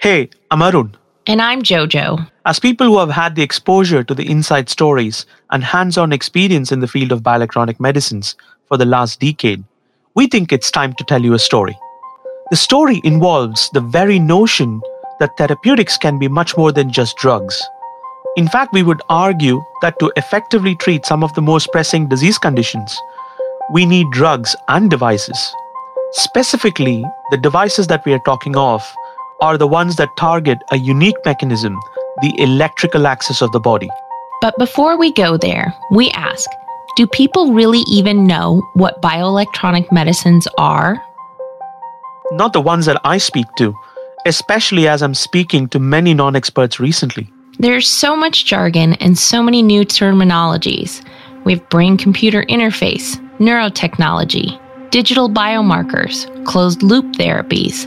Hey, I'm Arun. And I'm Jojo. As people who have had the exposure to the inside stories and hands on experience in the field of bioelectronic medicines for the last decade, we think it's time to tell you a story. The story involves the very notion that therapeutics can be much more than just drugs. In fact, we would argue that to effectively treat some of the most pressing disease conditions, we need drugs and devices. Specifically, the devices that we are talking of are the ones that target a unique mechanism, the electrical axis of the body. But before we go there, we ask do people really even know what bioelectronic medicines are? Not the ones that I speak to, especially as I'm speaking to many non experts recently. There's so much jargon and so many new terminologies. We have brain computer interface, neurotechnology, digital biomarkers, closed loop therapies,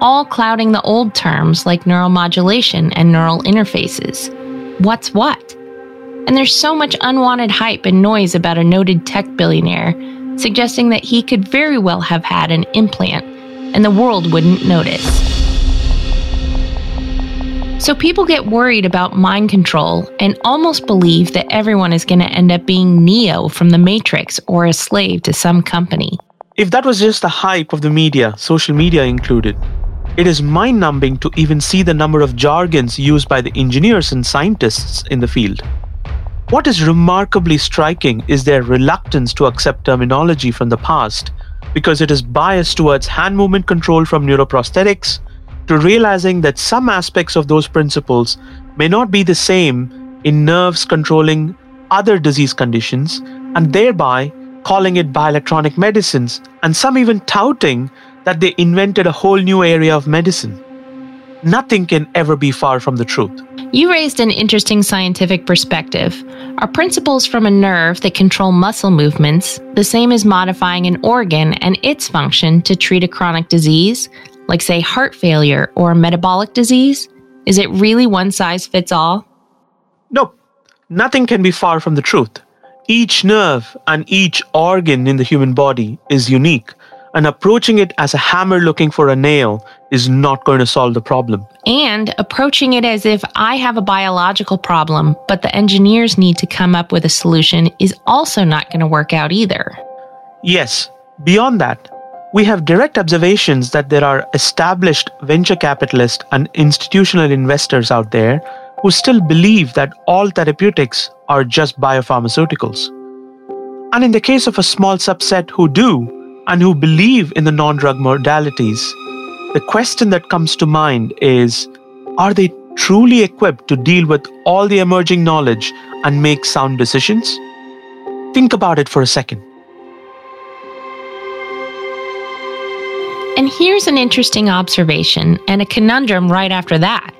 all clouding the old terms like neuromodulation and neural interfaces. What's what? And there's so much unwanted hype and noise about a noted tech billionaire, suggesting that he could very well have had an implant and the world wouldn't notice. So people get worried about mind control and almost believe that everyone is going to end up being Neo from the Matrix or a slave to some company. If that was just the hype of the media, social media included, it is mind numbing to even see the number of jargons used by the engineers and scientists in the field. What is remarkably striking is their reluctance to accept terminology from the past because it is biased towards hand movement control from neuroprosthetics to realizing that some aspects of those principles may not be the same in nerves controlling other disease conditions and thereby calling it bioelectronic medicines, and some even touting that they invented a whole new area of medicine. Nothing can ever be far from the truth. You raised an interesting scientific perspective. Are principles from a nerve that control muscle movements the same as modifying an organ and its function to treat a chronic disease, like, say, heart failure or a metabolic disease? Is it really one size fits all? Nope. Nothing can be far from the truth. Each nerve and each organ in the human body is unique, and approaching it as a hammer looking for a nail is not going to solve the problem. And approaching it as if I have a biological problem, but the engineers need to come up with a solution is also not going to work out either. Yes, beyond that, we have direct observations that there are established venture capitalists and institutional investors out there who still believe that all therapeutics are just biopharmaceuticals. And in the case of a small subset who do and who believe in the non drug modalities, the question that comes to mind is are they truly equipped to deal with all the emerging knowledge and make sound decisions? Think about it for a second. And here's an interesting observation and a conundrum right after that.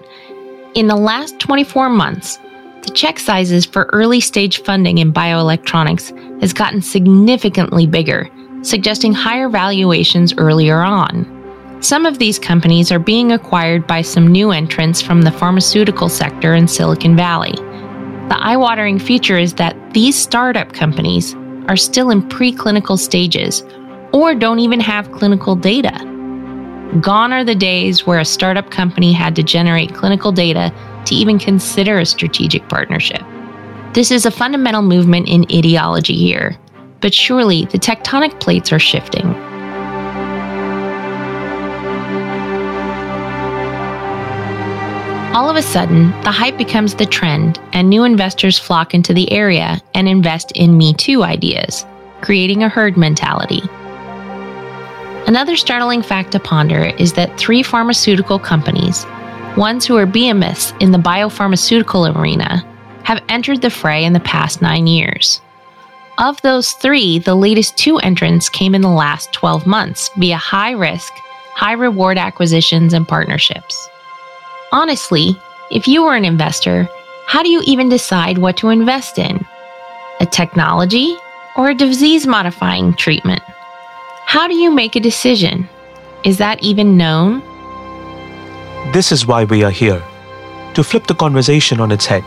In the last 24 months, the check sizes for early stage funding in bioelectronics has gotten significantly bigger, suggesting higher valuations earlier on. Some of these companies are being acquired by some new entrants from the pharmaceutical sector in Silicon Valley. The eye watering feature is that these startup companies are still in preclinical stages or don't even have clinical data. Gone are the days where a startup company had to generate clinical data to even consider a strategic partnership. This is a fundamental movement in ideology here, but surely the tectonic plates are shifting. All of a sudden, the hype becomes the trend, and new investors flock into the area and invest in Me Too ideas, creating a herd mentality. Another startling fact to ponder is that three pharmaceutical companies, ones who are behemoths in the biopharmaceutical arena, have entered the fray in the past nine years. Of those three, the latest two entrants came in the last 12 months via high risk, high reward acquisitions and partnerships. Honestly, if you were an investor, how do you even decide what to invest in? A technology or a disease modifying treatment? How do you make a decision? Is that even known? This is why we are here to flip the conversation on its head,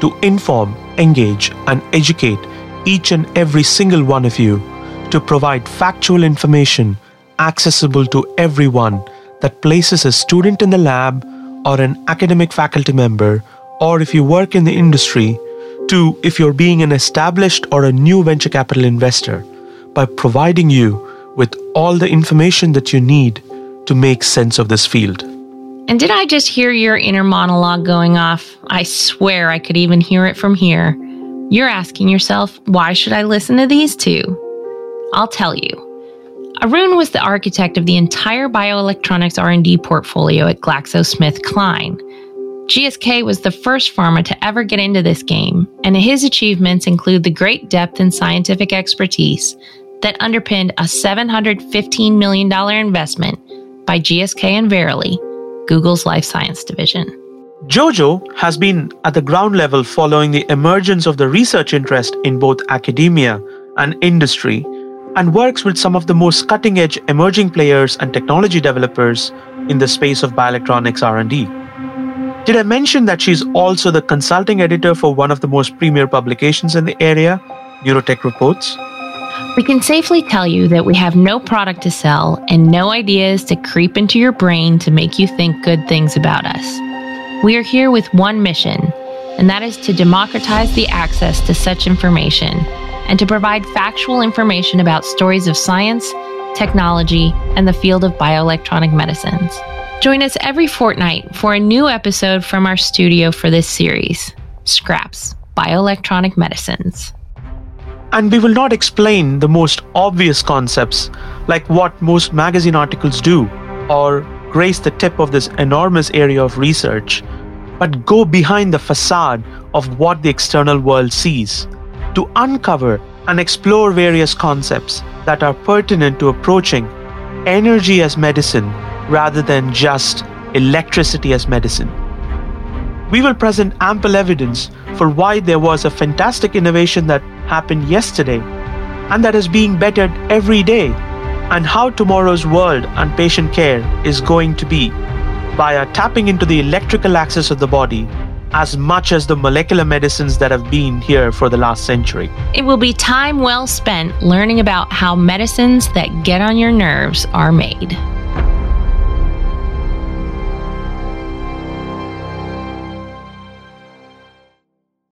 to inform, engage, and educate each and every single one of you, to provide factual information accessible to everyone that places a student in the lab or an academic faculty member, or if you work in the industry, to if you're being an established or a new venture capital investor by providing you with all the information that you need to make sense of this field. And did I just hear your inner monologue going off? I swear I could even hear it from here. You're asking yourself, why should I listen to these two? I'll tell you. Arun was the architect of the entire bioelectronics R&D portfolio at GlaxoSmithKline. GSK was the first pharma to ever get into this game, and his achievements include the great depth and scientific expertise that underpinned a $715 million investment by GSK and Verily, Google's life science division. Jojo has been at the ground level following the emergence of the research interest in both academia and industry and works with some of the most cutting-edge emerging players and technology developers in the space of bioelectronics R&D. Did I mention that she's also the consulting editor for one of the most premier publications in the area, Neurotech Reports? We can safely tell you that we have no product to sell and no ideas to creep into your brain to make you think good things about us. We are here with one mission, and that is to democratize the access to such information and to provide factual information about stories of science, technology, and the field of bioelectronic medicines. Join us every fortnight for a new episode from our studio for this series Scraps Bioelectronic Medicines. And we will not explain the most obvious concepts, like what most magazine articles do, or grace the tip of this enormous area of research, but go behind the facade of what the external world sees to uncover and explore various concepts that are pertinent to approaching energy as medicine rather than just electricity as medicine. We will present ample evidence for why there was a fantastic innovation that happened yesterday and that is being bettered every day, and how tomorrow's world and patient care is going to be via tapping into the electrical axis of the body as much as the molecular medicines that have been here for the last century. It will be time well spent learning about how medicines that get on your nerves are made.